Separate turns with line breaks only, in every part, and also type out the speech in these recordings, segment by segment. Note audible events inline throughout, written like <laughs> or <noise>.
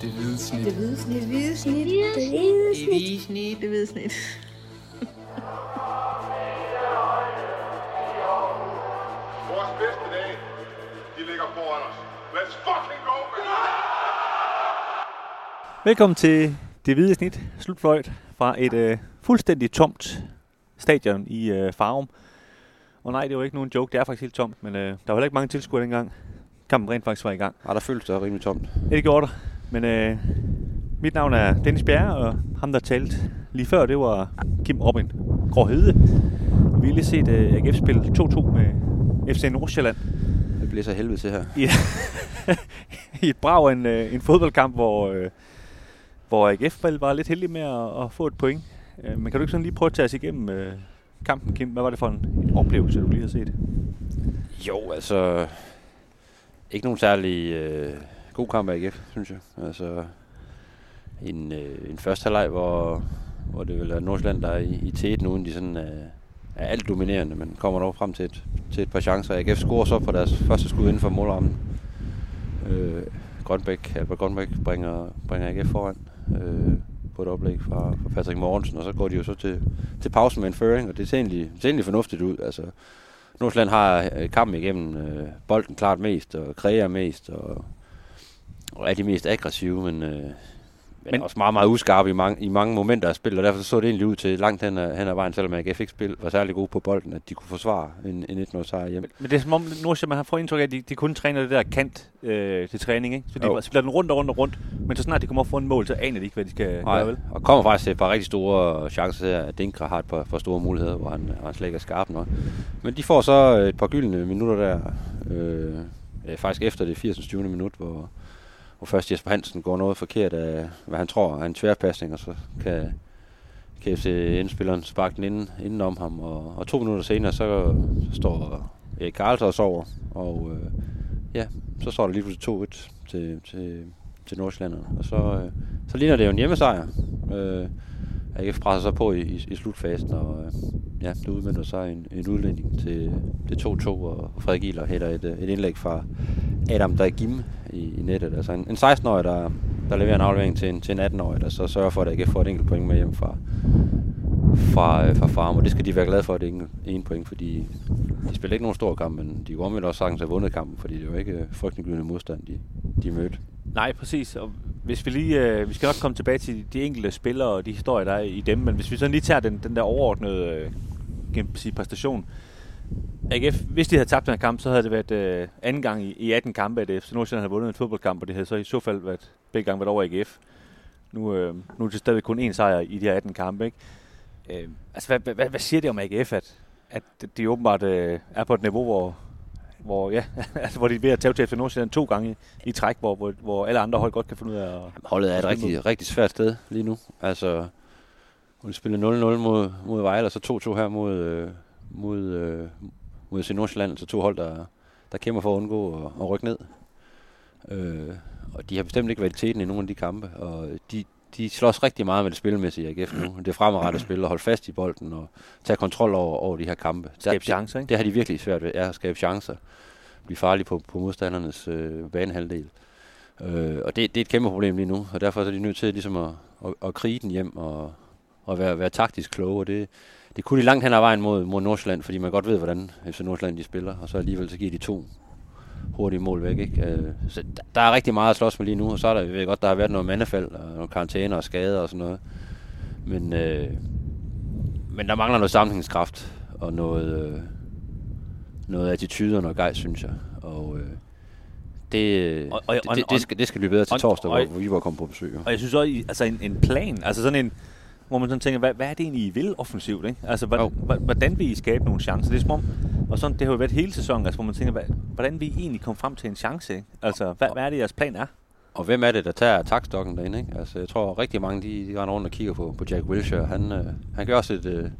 Det hvide snit.
Det hvide snit.
Det hvide snit.
Det hvide
Det hvide snit.
Det hvide snit. <laughs>
Vores bedste dage, de ligger foran os. Let's fucking go, man!
Velkommen til Det Hvide Snit, slutfløjt fra et øh, fuldstændig tomt stadion i øh, Farum. Og nej, det var ikke nogen joke, det er faktisk helt tomt, men øh, der var heller ikke mange tilskuere dengang. Kampen rent faktisk var i gang.
Ja, der føltes det rimelig tomt.
Ja, det gjorde der. Men øh, mit navn er Dennis Bjerre, og ham der talte lige før, det var Kim Robin Gråhede. Vi har lige set øh, AGF spille 2-2 med FC Nordsjælland.
Det blæser af helvede til her.
i, <laughs> i et brag en, øh, en fodboldkamp, hvor, øh, hvor AGF var lidt heldig med at, at få et point. Øh, men kan du ikke sådan lige prøve at tage os igennem øh, kampen, Kim? Hvad var det for en, en oplevelse, du lige har set?
Jo, altså... Ikke nogen særlig øh, god kamp af AGF, synes jeg. Altså... En, øh, en første halvleg, hvor, hvor det vil er Nordsjælland, der er i, i tæt nu, de sådan er, er alt dominerende, men kommer dog frem til et, til et par chancer. AGF scorer så på deres første skud inden for målrammen. Øh, Grønbæk, Albert Grønbæk bringer, bringer AGF foran øh, på et oplæg fra, fra Patrick Morgensen, og så går de jo så til, til pausen med en føring, og det ser egentlig, det ser egentlig fornuftigt ud. Altså, Nordsjælland har øh, kampen igennem øh, bolden klart mest, og kræger mest, og, og er de mest aggressive, men, øh, men,
Men-
også meget, meget uskarpe i mange, i mange momenter af spillet, og derfor så det egentlig ud til langt hen ad, hen ad vejen, selvom AGF ikke spil, var særlig gode på bolden, at de kunne forsvare en, en 1-0 sejr hjem.
Men, men det er som om Nordsjælland har fået indtryk af, at de, de kun træner det der kant øh, til træning, ikke? Så de
Jo.
spiller den rundt og rundt og rundt, men så snart de kommer op for en mål, så aner de ikke, hvad de skal
Nej,
gøre, vel?
og kommer faktisk til et par rigtig store chancer her. Dinkra har et par, par store muligheder, hvor han, han slet ikke er skarp nok. Men de får så et par gyldne minutter der, øh, øh, faktisk efter det 80. 20. minut, hvor, hvor først Jesper Hansen går noget forkert af, hvad han tror er en tværpasning, og så kan, kan FC indspilleren sparke den inden, inden om ham. Og, og to minutter senere, så, så står Erik Karlsson også over, og øh, ja, så står der lige pludselig 2-1 til, til, til Nordsjællanderne. Og så, øh, så ligner det jo en hjemmesejr. Øh, AGF presser sig på i, i, i slutfasen, og øh, ja, det udmyndter sig en, en udlænding til, til 2-2, og Frederik Iler hætter et, øh, et indlæg fra Adam Dagim i, i nettet. Altså en, en 16-årig, der, der leverer en aflevering til en, til en 18-årig, der så sørger for, at AGF får et enkelt point med hjem fra, fra, øh, fra Farm, og det skal de være glade for, at det er en, en point, fordi de spiller ikke nogen stor kamp, men de kunne omvendt også sagtens have vundet kampen, fordi det var ikke øh, frygtindgydende frygtelig modstand, de, de mødte.
Nej, præcis. Og hvis vi lige, øh, vi skal nok komme tilbage til de enkelte spillere og de historier, der er i dem, men hvis vi så lige tager den, den der overordnede øh, kan sige, præstation. AGF, hvis de havde tabt den her kamp, så havde det været øh, anden gang i, i 18 kampe, at FC Nordsjælland havde vundet en fodboldkamp, og det havde så i så fald været begge gange været over AGF. Nu, øh, nu er det stadig kun én sejr i de her 18 kampe, ikke? Øh, altså, hvad, hvad, hvad siger det om AGF, at, at de åbenbart øh, er på et niveau, hvor, hvor, ja, <laughs> altså, hvor de er ved at tage til FC Nordsjælland to gange i, i træk, hvor, hvor, hvor alle andre hold godt kan finde ud af at...
Holdet er et rigtig, rigtig svært sted lige nu. Altså, hun spiller 0-0 mod, mod Vejle, og så 2-2 her mod, øh, mod, øh, mod FC Nordsjælland. Altså to hold, der, der kæmper for at undgå at, at rykke ned. Øh, og de har bestemt ikke været i nogle af de kampe, og de, de slås rigtig meget med det spilmæssige i AGF nu. Det er fremadrettet spil at holde fast i bolden og tage kontrol over, over de her kampe.
Skabe
det,
chancer, ikke?
Det har de virkelig svært ved, er at skabe chancer. Blive farlige på, på modstandernes øh, banehalvdel. Øh, og det, det er et kæmpe problem lige nu, og derfor er de nødt til ligesom at, at, at krige den hjem og, og være, være taktisk kloge, og det, det kunne de langt hen ad vejen mod, mod Nordsjælland, fordi man godt ved, hvordan FC Nordsjælland de spiller, og så alligevel så giver de to hurtige mål væk. Ikke? Øh, så der, er rigtig meget at slås med lige nu, og så er der, jeg ved godt, der har været noget mandefald, og nogle karantæner og skader og sådan noget. Men, øh, men der mangler noget sammenhængskraft, og noget, øh, noget attitude og noget gejst, synes jeg. Og øh, det,
Og- og-
det, det, det, skal, det skal blive bedre til
og-
torsdag,
og-
hvor, Viborg kommer på besøg.
Og jeg synes også, altså en, en plan, altså sådan en, hvor man sådan tænker, hvad, hvad er det egentlig, I vil offensivt, ikke? Altså, hvordan,
Jo.
hvordan vil I skabe nogle chancer? Det er som om, og sådan, det har jo været hele sæsonen, altså, hvor man tænker, hvad, hvordan vil I egentlig komme frem til en chance, ikke? Altså, hvad, hvad er det, jeres plan er?
Og hvem er det, der tager takstokken derinde? Ikke? Altså, jeg tror rigtig mange, de, de render rundt og kigger på, på Jack Wilshere. Han, øh, han gør også et, øh,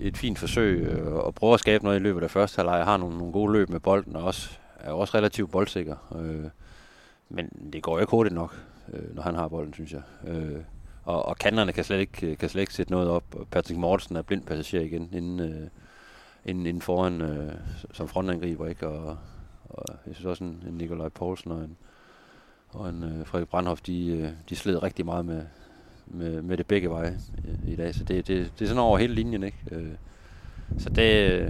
et fint forsøg øh, og prøver at skabe noget i løbet af første halvleg. Har nogle, nogle gode løb med bolden og også, er også relativt boldsikker. Øh, men det går jo ikke hurtigt nok, øh, når han har bolden, synes jeg. Øh, og, og kanterne kan slet, ikke, kan slet ikke sætte noget op. Patrick Mortensen er blind passager igen inden, øh, inden, inden foran øh, som frontangriber. Ikke? Og, og jeg synes også en, en Nikolaj Poulsen og en, og en øh, Frederik Brandhoff, de, øh, de sled rigtig meget med, med, med det begge veje øh, i dag. Så det, det, det er sådan over hele linjen, ikke? Øh, så det, øh,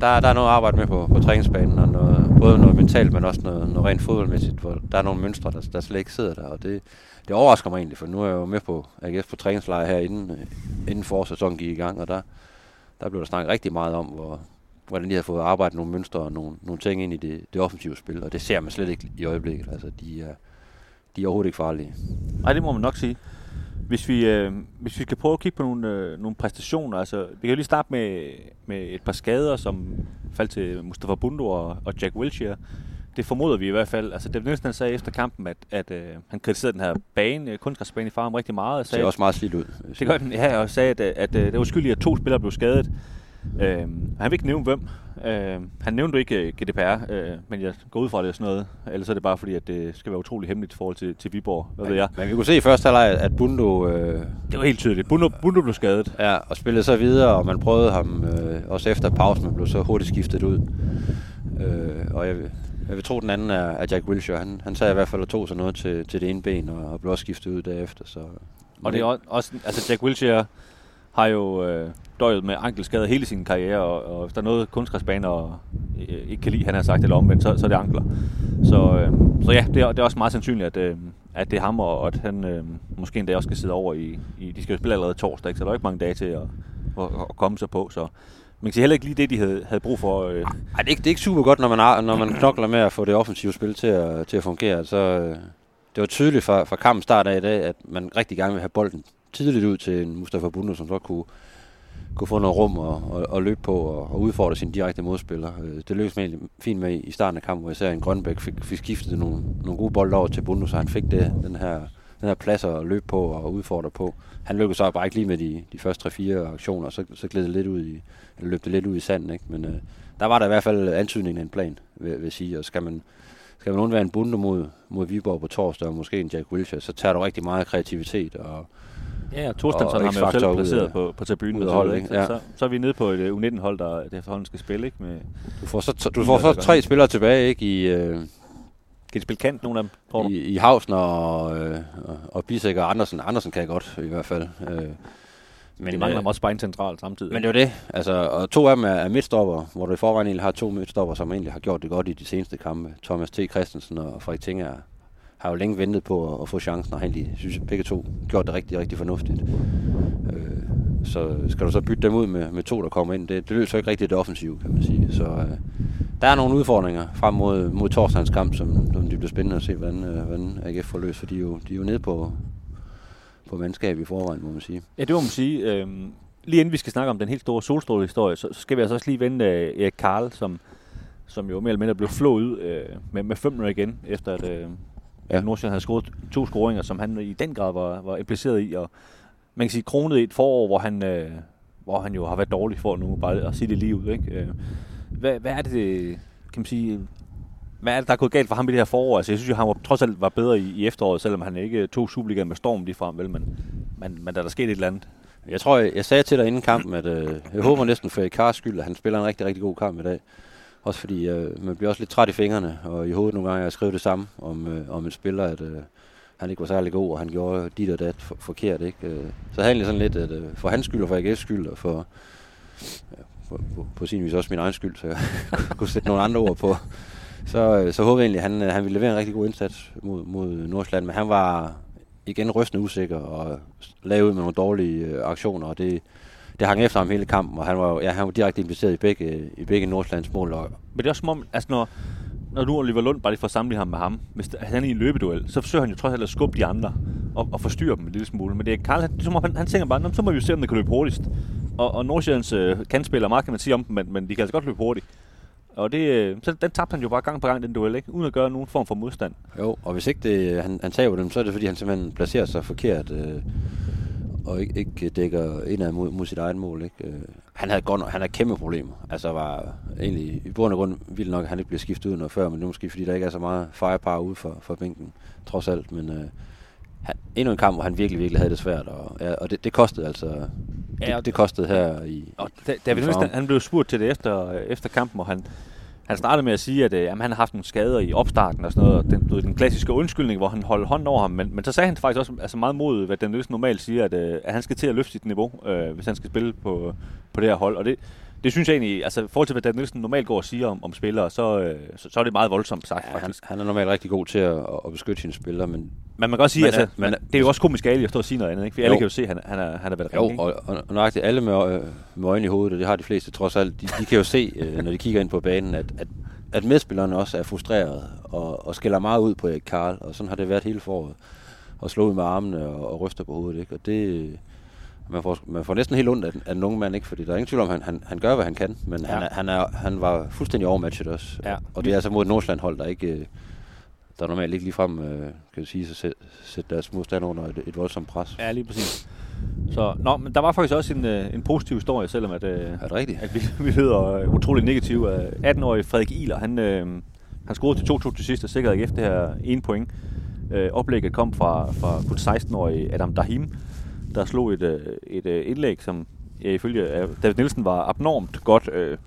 der, der er noget at arbejde med på, på træningsbanen, og noget, både noget mentalt, men også noget, noget rent fodboldmæssigt, hvor der er nogle mønstre, der, der slet ikke sidder der, og det, det overrasker mig egentlig, for nu er jeg jo med på AGF på træningslejr her, inden, øh, inden forårssæsonen gik i gang, og der, der blev der snakket rigtig meget om, hvor, hvordan de har fået arbejdet nogle mønstre og nogle, nogle ting ind i det, det offensive spil, og det ser man slet ikke i øjeblikket. Altså, de er, de er overhovedet ikke farlige.
Nej, det må man nok sige. Hvis vi, øh, hvis vi skal prøve at kigge på nogle, øh, nogle præstationer, altså vi kan jo lige starte med, med et par skader, som faldt til Mustafa Bundo og, og Jack Wilshere. Det formoder vi i hvert fald. Altså, David Nielsen sagde efter kampen, at, at øh, han kritiserede den her bane, kunstgræsbane i farm rigtig meget. Og
sagde, det ser også meget slidt ud.
Det gør den, ja, og sagde, at, at, at det var skyldigt, at to spillere blev skadet. Øh, han vil ikke nævne hvem. Øh, han nævnte ikke øh, GDPR, øh, men jeg går ud fra det og sådan noget. Ellers er det bare fordi, at det skal være utrolig hemmeligt i forhold til, til Viborg. Hvad
men,
ved jeg?
Men vi kunne se i første halvleg, at Bundo... Øh,
det var helt tydeligt. Bundo, Bundo blev skadet.
Ja, og spillede så videre, og man prøvede ham øh, også efter pausen, men blev så hurtigt skiftet ud. Øh, og jeg, Øh, jeg vil tro, den anden er, er Jack Wilshere. Han, han sagde i hvert fald og tog sig noget til, til det ene ben, og, og blev også skiftet ud derefter. Så,
og det er også, altså Jack Wilshere har jo øh, døjet med ankelskader hele sin karriere, og, og hvis der er noget kunstgræsbaner øh, ikke kan lide, han har sagt, eller omvendt, så, så er det ankler. Så, øh, så ja, det er, det er også meget sandsynligt, at, øh, at det er ham, og at han øh, måske endda også skal sidde over i, i de skal jo spille allerede torsdag, ikke? så der er ikke mange dage til at, at, at komme sig på, så man kan sige heller ikke lige det, de havde, havde brug for. Øh.
Ej, det, er ikke, det er ikke super godt, når man, når man knokler med at få det offensive spil til at, til at fungere. Så, øh, det var tydeligt fra, fra kampen start af i dag, at man rigtig gerne vil have bolden tidligt ud til en Mustafa Bundu, som så kunne, kunne få noget rum og, og, og løbe på og, og udfordre sin direkte modspiller. Øh, det lykkedes man fint med i starten af kampen, hvor især en Grønbæk fik, fik skiftet nogle, nogle gode bolde over til Bundu, så han fik det, den her den her plads at løbe på og udfordre på. Han lykkedes så bare ikke lige med de, de første 3-4 aktioner, så, så gled det lidt ud i, eller løb det lidt ud i sanden, ikke? Men øh, der var der i hvert fald antydningen af en plan, vil, vil sige, og skal man, skal man undvære en bunde mod, mod Viborg på torsdag, og måske en Jack Wilshere, så tager du rigtig meget kreativitet og,
Ja, og Thorstensson har man jo selv placeret på, på tribunen. Ud hold, ikke? Ja. Så, så, er vi nede på et U19-hold, der det efterhånden skal spille. Ikke? Med
du får så, du får så tre spillere tilbage ikke? i... Øh,
kan de spille kant, nogle af dem,
tror du? I, i Hausen og, øh, og Bisek og Andersen. Andersen kan jeg godt, i hvert fald. Øh,
men de mangler øh, også bare en central samtidig.
Men det er det. Altså, og to af dem er, er midtstopper, hvor du i forvejen egentlig har to midtstopper, som egentlig har gjort det godt i de seneste kampe. Thomas T. Christensen og Frederik Tinger har jo længe ventet på at, at få chancen, og egentlig synes, at begge to gjort det rigtig, rigtig fornuftigt. Øh, så skal du så bytte dem ud med, med to, der kommer ind. Det, det løser ikke rigtig det offensive, kan man sige. Så øh, der er nogle udfordringer frem mod, mod torsdagens kamp, som, som det bliver spændende at se, hvordan, øh, hvordan AGF får løst, for de er jo, de er jo nede på, på mandskab i forvejen, må man sige.
Ja, det må man sige. Øh, lige inden vi skal snakke om den helt store solstrålehistorie, så, så skal vi altså også lige vende uh, Erik Karl, som, som jo mere eller mindre blev flået ud uh, med, med 5 igen, efter at uh, ja. Nordsjælland havde scoret to scoringer, som han i den grad var, var impliceret i, og man kan sige, kronet i et forår, hvor han, øh, hvor han jo har været dårlig for nu, bare at sige det lige ud. Ikke? Øh, hvad, hvad er det, kan man sige, hvad er det, der er gået galt for ham i det her forår? Altså, jeg synes jo, han var, trods alt var bedre i, i efteråret, selvom han ikke tog Superligaen med storm lige frem, vel? Men, men, men der er der sket et eller andet.
Jeg tror, jeg, jeg sagde til dig inden kampen, at øh, jeg håber næsten for Ekars skyld, at han spiller en rigtig, rigtig god kamp i dag. Også fordi øh, man bliver også lidt træt i fingrene, og i hovedet nogle gange, jeg skrevet det samme om, øh, om en spiller, at øh, han ikke var særlig god, og han gjorde dit og dat for, forkert. Ikke? Øh, så havde jeg sådan lidt, at øh, for hans skyld og for AGF's skyld, og for, ja, på, på, på sin vis også min egen skyld, så jeg <laughs> kunne sætte nogle andre ord på. Så, øh, så håber jeg egentlig, at han, han ville levere en rigtig god indsats mod, mod Nordsjælland, men han var igen rystende usikker og lavede ud med nogle dårlige øh, aktioner, og det, det hang efter ham hele kampen, og han var, ja, han var direkte impliceret i begge, i begge Nordsjællands mål. Og
men det er også som om, altså når, når nu Oliver Lund, bare lige for at samle ham med ham, hvis han er i en løbeduel, så forsøger han jo trods alt at skubbe de andre og, og forstyrre dem en lille smule. Men det er Karl, han, han, han tænker bare, så må vi jo se, om det kan løbe hurtigst. Og, og Nordsjællands øh, kantspiller, meget kan man sige om dem, men, men de kan altså godt løbe hurtigt. Og det, øh, så den tabte han jo bare gang på gang, den duel, ikke? uden at gøre nogen form for modstand.
Jo, og hvis ikke det, øh, han, han taber dem, så er det fordi, han simpelthen placerer sig forkert. Øh, og ikke, ikke dækker ind mod, mod sit eget mål. Ikke? Øh, han havde godt, han havde kæmpe problemer. Altså var egentlig i bund og grund vildt nok, at han ikke blev skiftet ud noget før, men det er måske fordi, der ikke er så meget firepower ude for, for bænken, trods alt. Men øh, han, endnu en kamp, hvor han virkelig, virkelig havde det svært, og, ja, og det, det kostede altså, det, ja, det kostede her i...
Og David Nielsen, han blev spurgt til det efter, efter kampen, og han, han startede med at sige, at øh, jamen, han har haft nogle skader i opstarten og sådan noget, og den, du den klassiske undskyldning, hvor han holdt hånden over ham, men, men så sagde han faktisk også altså meget mod, hvad den Nielsen normalt siger, at, øh, at han skal til at løfte sit niveau, øh, hvis han skal spille på, på det her hold, og det, det synes jeg egentlig, altså i forhold til, hvad Dan Nielsen normalt går og siger om, om spillere, så, øh, så, så er det meget voldsomt sagt,
ja, faktisk. Han, han er normalt rigtig god til at, at beskytte sine spillere, men...
Men man kan også sige, altså,
men,
det er jo også komisk ærligt at stå og sige noget andet, ikke? For jo. alle kan jo se, at han, han, er, han er været
Jo, og, og, og nøjagtigt alle med, øh, med øjne i hovedet, og det har de fleste trods alt, de, de kan jo se, øh, når de kigger ind på banen, at, at, at medspillerne også er frustrerede og, og skælder meget ud på Erik Karl, og sådan har det været hele foråret. Og slå ud med armene og, og ryster på hovedet, ikke? Og det, man får, man får næsten helt ondt af, af den unge mand, ikke? fordi der er ingen tvivl om, at han, han, han gør, hvad han kan, men ja. han, er, han, er, han var fuldstændig overmatchet også.
Ja.
Og det er altså mod et Nordsjælland-hold, der ikke øh, der normalt ikke ligefrem, øh, kan du sige, så sætte deres modstand under et, et voldsomt pres.
Ja, lige præcis. Så, nå, men der var faktisk også en, øh, en positiv historie, selvom at,
er det rigtigt?
at vi, <laughs> vi hører utrolig negativ. 18-årige Frederik Ihler, han, øh, han scorede til 2-2 til sidst og sikrede efter det her ene point. Øh, oplægget kom fra, fra kun 16-årige Adam Dahim, der slog et, øh, et, et indlæg, som ja, ifølge øh, David Nielsen var abnormt godt. Øh,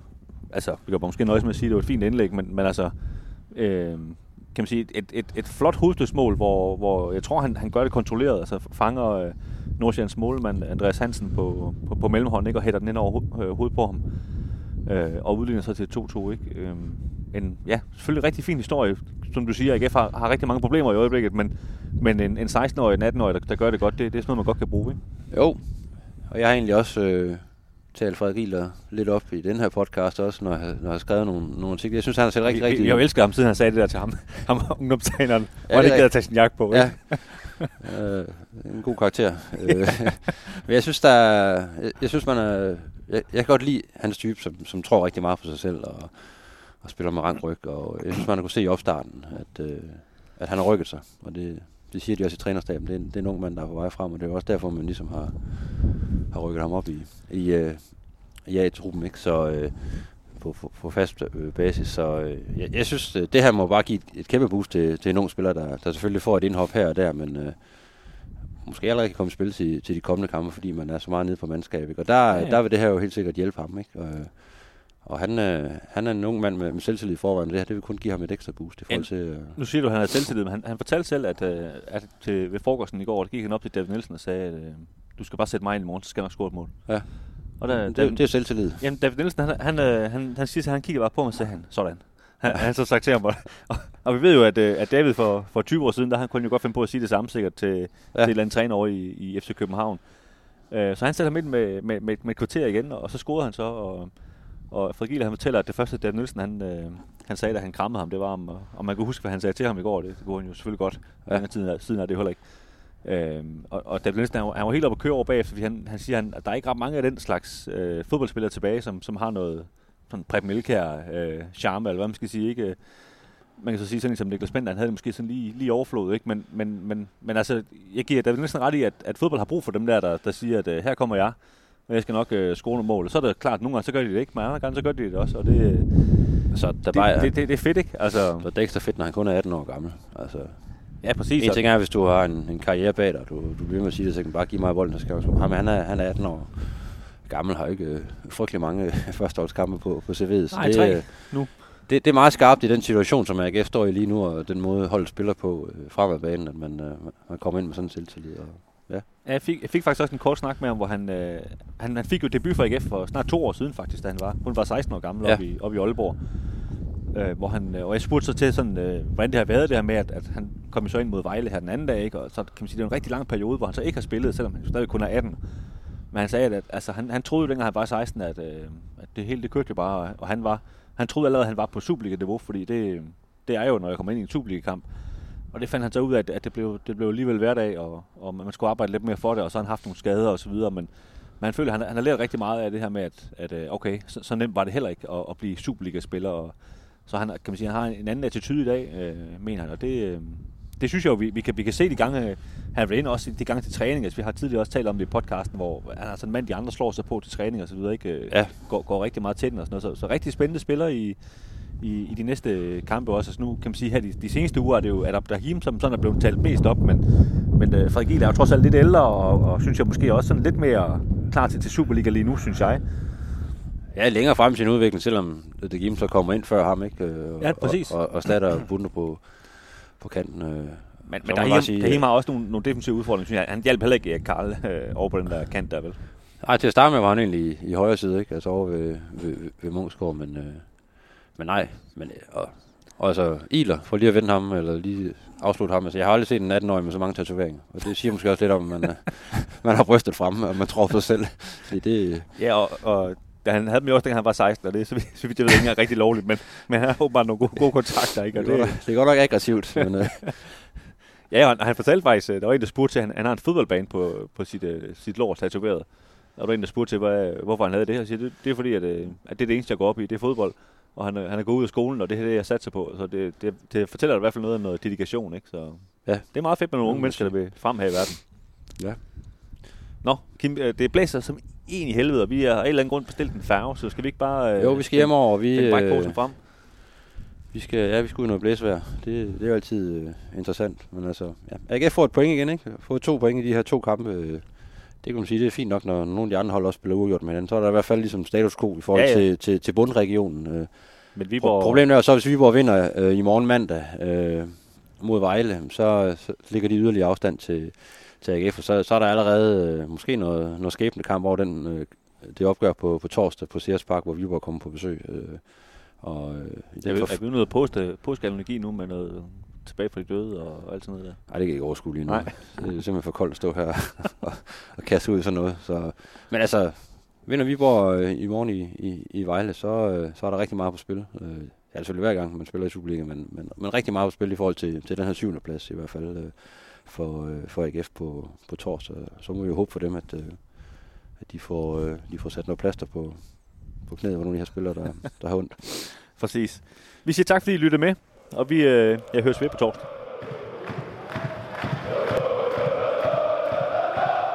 altså, vi kan måske nøjes med at sige, at det var et fint indlæg, men, men altså, øh, kan man sige, et, et, et flot hovedstødsmål, hvor, hvor jeg tror, han, han gør det kontrolleret, altså fanger øh, Nordsjællands målmand Andreas Hansen på, på, på mellemhånden, ikke, og hætter den ind over ho- øh, hovedet på ham. Øh, og udligner så til 2-2, ikke? Øh, en, ja, selvfølgelig rigtig fin historie. Som du siger, AGF har, har rigtig mange problemer i øjeblikket, men, men en, en 16-årig, en 18-årig, der, der gør det godt, det, det er sådan noget, man godt kan bruge, ikke?
Jo, og jeg har egentlig også øh, talt Frederik Gieler lidt op i den her podcast også, når jeg, når jeg har skrevet nogle, nogle artikler. Jeg synes, han har set rigtig, rigtig...
Har jo elsket ham, siden han sagde det der til ham, <laughs> ham ungdomstræneren, ja, hvor han ikke gad at tage sin jakke på.
Ja. øh, en god karakter. Øh, <laughs> men jeg synes, der er, jeg, jeg synes, man er, jeg, jeg kan godt lide hans type, som, som tror rigtig meget på sig selv, og, og spiller med rank ryg, og jeg synes, man kunne se i opstarten, at, øh, at han har rykket sig, og det, det siger de også i trænerstaben. Det er, det er en ung mand, der er på vej frem, og det er også derfor, man ligesom har, har rykket ham op i, i, øh, i A-truppen, ikke? Så øh, på, på, på fast øh, basis. Så øh, jeg, jeg synes, øh, det her må bare give et, et kæmpe boost til, til en ung spiller, der, der selvfølgelig får et indhop her og der, men øh, måske allerede kan komme i spil til, til de kommende kampe, fordi man er så meget nede på mandskab. Ikke? Og der, ja, ja. der vil det her jo helt sikkert hjælpe ham. Ikke? Og, og han, øh, han er en ung mand med, med selvtillid i forvejen, det her det vil kun give ham et ekstra boost i forhold til... Øh...
Nu siger du, at han har selvtillid, men han, han fortalte selv, at, øh, at til, ved frokosten i går, der gik han op til David Nielsen og sagde, at øh, du skal bare sætte mig ind i morgen, så skal jeg nok score et mål.
Ja.
Og der,
det, David, det er selvtillid.
Jamen, David Nielsen, han, han, øh, han, han siger, at han kigger bare på mig og siger, han, sådan. Han, han så sagt til ham, og, og, og vi ved jo, at, øh, at David for, for 20 år siden, der han kunne jo godt finde på at sige det samme sikkert til, ja. til et eller andet træner over i, i FC København. Uh, så han sætter ham ind med, med, med, med et kvarter igen, og så scorede han så, og, og Frederik han fortæller, at det første, Dan Nielsen, han, øh, han sagde, da han krammede ham, det var om, og man kunne huske, hvad han sagde til ham i går, det, det kunne han jo selvfølgelig godt. Ja. Tiden, siden er det heller ikke. Øhm, og, og David Nielsen, han var, han var helt oppe at køre over bagefter, fordi han, han siger, han, at der er ikke ret mange af den slags øh, fodboldspillere tilbage, som, som har noget sådan Prep Milkær øh, charme, eller hvad man skal sige, ikke? Man kan så sige sådan som Niklas Bender, han havde det måske sådan lige, lige overflået, ikke? Men, men, men, men altså, jeg giver David Nielsen ret i, at, at fodbold har brug for dem der, der, der siger, at øh, her kommer jeg, og jeg skal nok øh, score nogle mål. Så er det klart, at nogle gange så gør de det ikke, men andre gange så gør de det også, og det,
så der
det,
bare,
det, det, det, er fedt, ikke? Altså,
så det er ekstra fedt, når han kun er 18 år gammel. Altså,
ja, præcis.
En ting er, hvis du har en, en karriere bag dig, du, du bliver med at sige det, så kan bare give mig bolden, så skal jeg også. Ham, han er, han er 18 år gammel, har ikke øh, frygtelig mange <laughs> førsteårskampe på, på CV'et.
Nej, det, tre nu.
Det, det er meget skarpt i den situation, som AGF står i lige nu, og den måde holdet spiller på øh, fremadbanen, at man, øh, man kommer ind med sådan en selvtillid. Og, ja.
Ja, jeg, fik, jeg fik faktisk også en kort snak med ham, hvor han, øh, han, han fik jo debut for AGF for snart to år siden faktisk, da han var. Hun var 16 år gammel ja. oppe, i, oppe i Aalborg. Øh, hvor han, og jeg spurgte så til, sådan, øh, hvordan det har været det her med, at, at han kom så ind mod Vejle her den anden dag, ikke? og så kan man sige, det er en rigtig lang periode, hvor han så ikke har spillet, selvom han stadig kun er 18. Men han sagde, at, at altså, han, han troede jo dengang han var 16, at, øh, at det hele det kørte jo bare, og han var, han troede allerede, at han var på Superliga-niveau, fordi det, det er jo, når jeg kommer ind i en Superliga-kamp. Og det fandt han så ud af, at, det, blev, det blev alligevel hverdag, og, og man skulle arbejde lidt mere for det, og så har han haft nogle skader og så videre, men, men han føler, at han, han har lært rigtig meget af det her med, at, at øh, okay, så, så nemt var det heller ikke at, at blive Superliga-spiller, og, så han, kan man sige, han har en anden attitude i dag, øh, mener han, og det, øh, det synes jeg jo, vi, vi, kan, vi kan se de gange, han har været inde også de gange til træning. Altså, vi har tidligere også talt om det i podcasten, hvor han er sådan en mand, de andre slår sig på til træning og så videre, ikke?
Ja.
Går, går rigtig meget til den og sådan noget. Så, så rigtig spændende spiller i, i, i de næste kampe også. Altså nu kan man sige, her de, de seneste uger er det jo Adab Dahim, som sådan er blevet talt mest op, men, men uh, Frederik Giel er jo trods alt lidt ældre, og, og synes jeg måske også sådan lidt mere klar til, til Superliga lige nu, synes jeg.
Ja, længere frem i sin udvikling, selvom det Gim så kommer ind før ham, ikke? Øh, Og,
Ja, præcis.
Og, og, og slatter Bunde på, på kanten. Øh.
Men, men helt,
sige,
helt
øh,
meget også nogle, nogle defensive udfordringer, synes jeg. Han hjalp heller ikke Karl øh, over på den der kant der, vel?
Ej, til at starte med var han egentlig i, i højre side, ikke? Altså over ved, ved, ved, ved Munchsgaard, men, øh, men nej. Men, øh, og, og altså, Iler, for lige at vende ham, eller lige afslutte ham. Altså, jeg har aldrig set en 18-årig med så mange tatoveringer. Og det siger måske også lidt om, at man, øh, <laughs> man har brystet fremme, og man tror på sig selv. Fordi det,
Ja, og, og da han havde dem jo også, dengang han var 16, og det er så, vidt- jeg ved ikke engang rigtig lovligt, men, men han har åbenbart nogle gode, gode kontakter, ikke? Og
det, er
det,
nok- det er godt nok aggressivt, men øh, <laughs>
ja, og han, han fortalte faktisk, øh, der var en, der spurgte til, han, han har en fodboldbane på, på sit, uh, sit lår tatoveret. Og der var en, der spurgte til, hvad, hvorfor han havde det, og jeg siger, det, det er fordi, at, øh, at det er det eneste, jeg går op i, det er fodbold. Og han, er- han er gået ud af skolen, og det er det, jeg satser på. Så det, det, det fortæller i hvert fald noget om noget dedikation, ikke? Så
Ja.
det er meget fedt med nogle unge mennesker, der vil frem her i verden.
Ja.
Nå, Kim, øh, det blæser som en i helvede, og vi har af en eller anden grund bestilt en færge, så skal vi ikke bare... øh,
jo, vi skal hjem over, og vi, øh,
posen frem.
vi skal, ja, vi skal ud i noget blæsvejr. Det, det er jo altid øh, interessant. Men altså, ja. AGF får et point igen, ikke? Fået to point i de her to kampe. øh, Det kan man sige, det er fint nok, når nogle af de andre hold også spiller uafgjort med hinanden. Så er der i hvert fald ligesom status quo i forhold
Ja,
ja. Til, til, til bundregionen. Øh,
Men Viborg...
Problemet er så, hvis Viborg vinder øh, i morgen mandag øh, mod Vejle, så, så ligger de yderligere afstand til, til AGF, og så, så er der allerede øh, måske noget, noget skæbne kamp over den, øh, det opgør på, på torsdag på Sears Park, hvor Viborg kommer på besøg. Øh, og, øh, i
Jeg
den
ved,
for...
er vi noget post, påskalologi nu med noget tilbage fra de døde og, alt sådan noget der?
Ej, det kan jeg ikke overskue lige nu.
Nej.
Det er simpelthen for koldt at stå her <laughs> og, og kaste ud i sådan noget. Så, men altså, vinder Viborg øh, i morgen i, i, i Vejle, så, øh, så er der rigtig meget på spil. Øh, ja, selvfølgelig hver gang, man spiller i Superliga, men, men, men rigtig meget på spil i forhold til, til den her syvende plads i hvert fald øh, for, øh, for AGF på, på torsdag. Så må vi jo håbe for dem, at, øh, at de, får, øh, de får sat noget plaster på, på knæet på nogle af de her spillere, der, der har ondt. <laughs>
Præcis. Vi siger tak, fordi I lyttede med, og vi øh, jeg høres ved på torsdag.